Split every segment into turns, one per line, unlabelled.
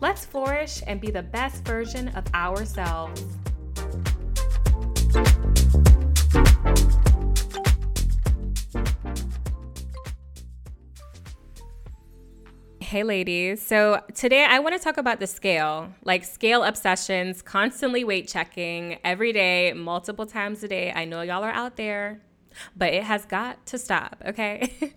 Let's flourish and be the best version of ourselves. Hey, ladies. So, today I want to talk about the scale like scale obsessions, constantly weight checking every day, multiple times a day. I know y'all are out there, but it has got to stop, okay?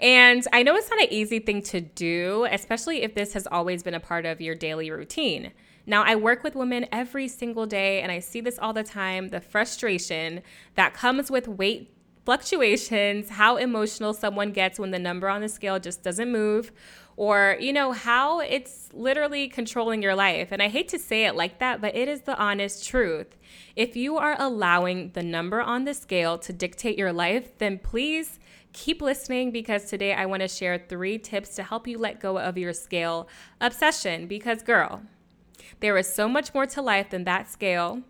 and I know it's not an easy thing to do, especially if this has always been a part of your daily routine. Now, I work with women every single day, and I see this all the time the frustration that comes with weight fluctuations, how emotional someone gets when the number on the scale just doesn't move, or, you know, how it's literally controlling your life. And I hate to say it like that, but it is the honest truth. If you are allowing the number on the scale to dictate your life, then please keep listening because today I want to share three tips to help you let go of your scale obsession. Because, girl, there is so much more to life than that scale.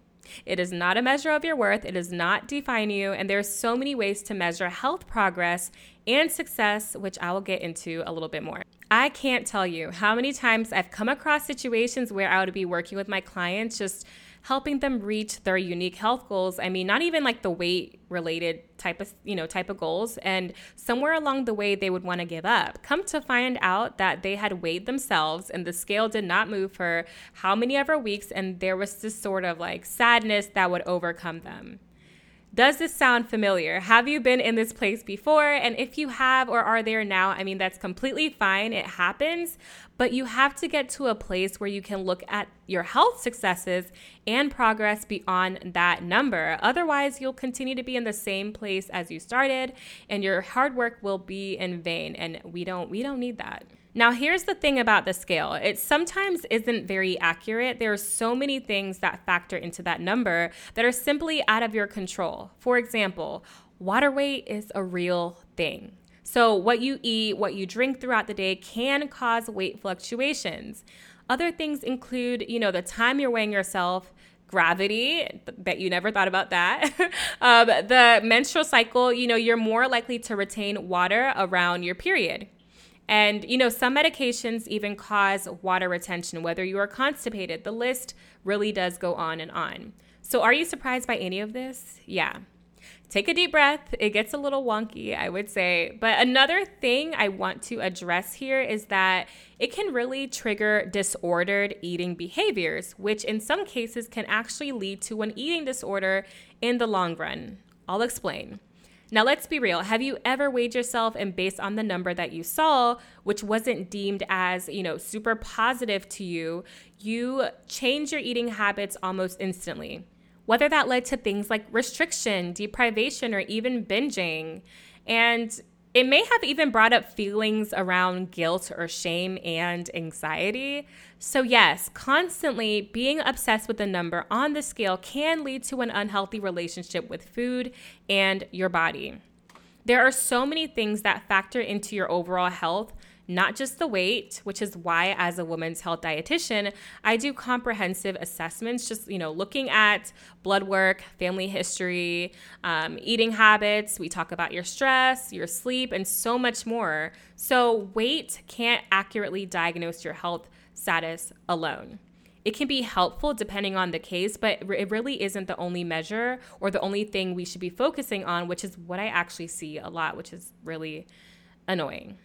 It is not a measure of your worth. It does not define you. And there are so many ways to measure health progress and success, which I will get into a little bit more. I can't tell you how many times I've come across situations where I would be working with my clients just helping them reach their unique health goals. I mean, not even like the weight related type of, you know, type of goals. And somewhere along the way, they would want to give up. Come to find out that they had weighed themselves and the scale did not move for how many ever weeks. And there was this sort of like sadness that would overcome them. Does this sound familiar? Have you been in this place before? And if you have or are there now, I mean, that's completely fine. It happens. But you have to get to a place where you can look at your health successes and progress beyond that number. Otherwise, you'll continue to be in the same place as you started and your hard work will be in vain. And we don't we don't need that. Now, here's the thing about the scale it sometimes isn't very accurate. There are so many things that factor into that number that are simply out of your control. For example, water weight is a real thing. So, what you eat, what you drink throughout the day can cause weight fluctuations. Other things include, you know, the time you're weighing yourself, gravity bet you never thought about that um, the menstrual cycle you know you're more likely to retain water around your period and, you know, some medications even cause water retention, whether you are constipated. The list really does go on and on. So, are you surprised by any of this? Yeah. Take a deep breath. It gets a little wonky, I would say. But another thing I want to address here is that it can really trigger disordered eating behaviors, which in some cases can actually lead to an eating disorder in the long run. I'll explain. Now, let's be real. Have you ever weighed yourself and based on the number that you saw, which wasn't deemed as, you know, super positive to you, you change your eating habits almost instantly? Whether that led to things like restriction, deprivation, or even binging. And it may have even brought up feelings around guilt or shame and anxiety. So, yes, constantly being obsessed with the number on the scale can lead to an unhealthy relationship with food and your body. There are so many things that factor into your overall health, not just the weight, which is why as a women's health dietitian, I do comprehensive assessments, just, you know, looking at blood work, family history, um, eating habits. We talk about your stress, your sleep, and so much more. So weight can't accurately diagnose your health status alone. It can be helpful depending on the case, but it really isn't the only measure or the only thing we should be focusing on, which is what I actually see a lot, which is really annoying.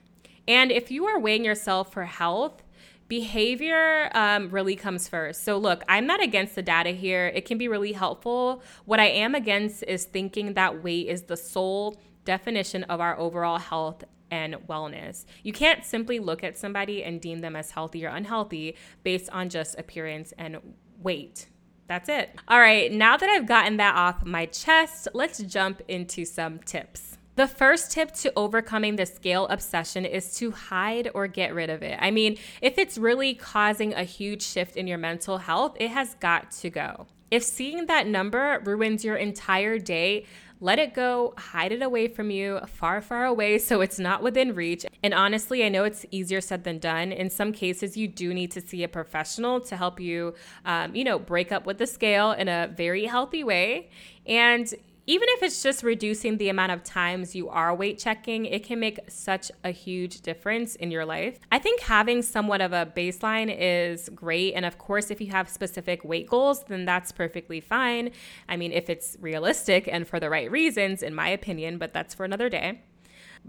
And if you are weighing yourself for health, behavior um, really comes first. So, look, I'm not against the data here. It can be really helpful. What I am against is thinking that weight is the sole definition of our overall health and wellness. You can't simply look at somebody and deem them as healthy or unhealthy based on just appearance and weight. That's it. All right, now that I've gotten that off my chest, let's jump into some tips. The first tip to overcoming the scale obsession is to hide or get rid of it. I mean, if it's really causing a huge shift in your mental health, it has got to go. If seeing that number ruins your entire day, let it go, hide it away from you, far, far away, so it's not within reach. And honestly, I know it's easier said than done. In some cases, you do need to see a professional to help you, um, you know, break up with the scale in a very healthy way. And even if it's just reducing the amount of times you are weight checking, it can make such a huge difference in your life. I think having somewhat of a baseline is great. And of course, if you have specific weight goals, then that's perfectly fine. I mean, if it's realistic and for the right reasons, in my opinion, but that's for another day.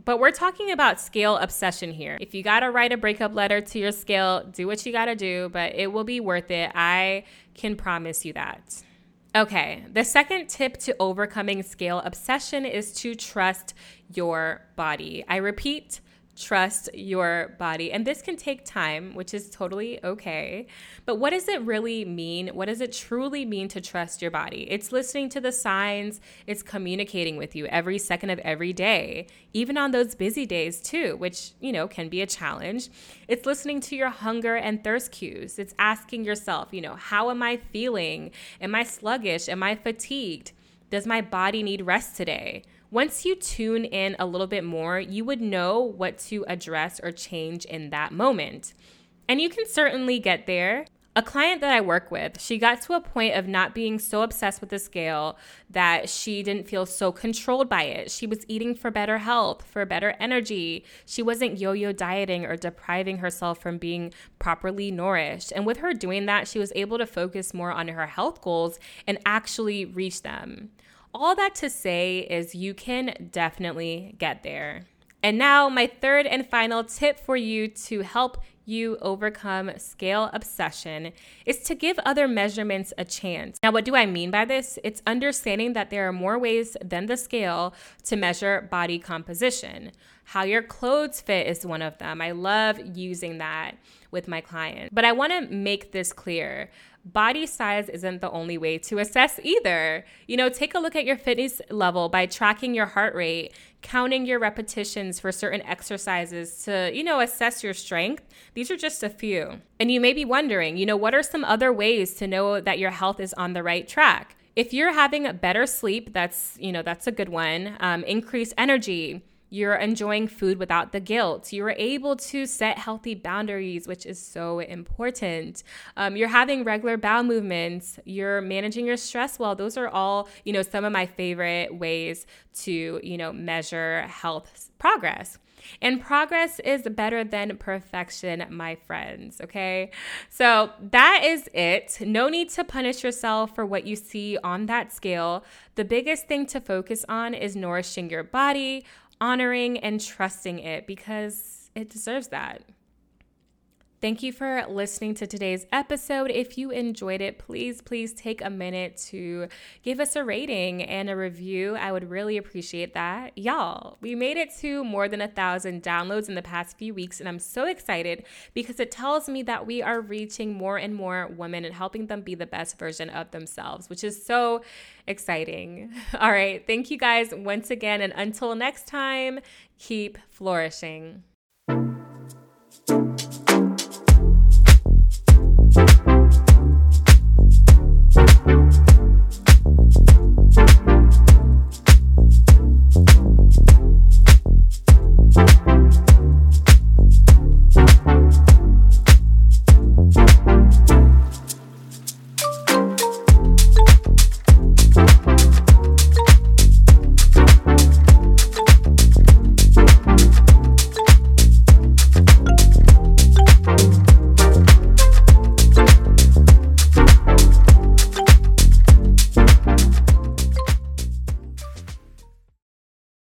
But we're talking about scale obsession here. If you got to write a breakup letter to your scale, do what you got to do, but it will be worth it. I can promise you that. Okay, the second tip to overcoming scale obsession is to trust your body. I repeat, trust your body. And this can take time, which is totally okay. But what does it really mean? What does it truly mean to trust your body? It's listening to the signs, it's communicating with you every second of every day, even on those busy days too, which, you know, can be a challenge. It's listening to your hunger and thirst cues. It's asking yourself, you know, how am I feeling? Am I sluggish? Am I fatigued? Does my body need rest today? Once you tune in a little bit more, you would know what to address or change in that moment. And you can certainly get there. A client that I work with, she got to a point of not being so obsessed with the scale that she didn't feel so controlled by it. She was eating for better health, for better energy. She wasn't yo yo dieting or depriving herself from being properly nourished. And with her doing that, she was able to focus more on her health goals and actually reach them. All that to say is you can definitely get there. And now, my third and final tip for you to help you overcome scale obsession is to give other measurements a chance. Now, what do I mean by this? It's understanding that there are more ways than the scale to measure body composition. How your clothes fit is one of them. I love using that with my clients. But I want to make this clear body size isn't the only way to assess either. You know, take a look at your fitness level by tracking your heart rate, counting your repetitions for certain exercises to, you know, assess your strength. These are just a few. And you may be wondering, you know, what are some other ways to know that your health is on the right track? If you're having a better sleep, that's, you know, that's a good one. Um, increase energy you're enjoying food without the guilt. You're able to set healthy boundaries, which is so important. Um, you're having regular bowel movements. You're managing your stress well. Those are all, you know, some of my favorite ways to, you know, measure health progress. And progress is better than perfection, my friends. Okay. So that is it. No need to punish yourself for what you see on that scale. The biggest thing to focus on is nourishing your body, honoring and trusting it because it deserves that. Thank you for listening to today's episode. If you enjoyed it, please, please take a minute to give us a rating and a review. I would really appreciate that. Y'all, we made it to more than a thousand downloads in the past few weeks, and I'm so excited because it tells me that we are reaching more and more women and helping them be the best version of themselves, which is so exciting. All right. Thank you guys once again. And until next time, keep flourishing.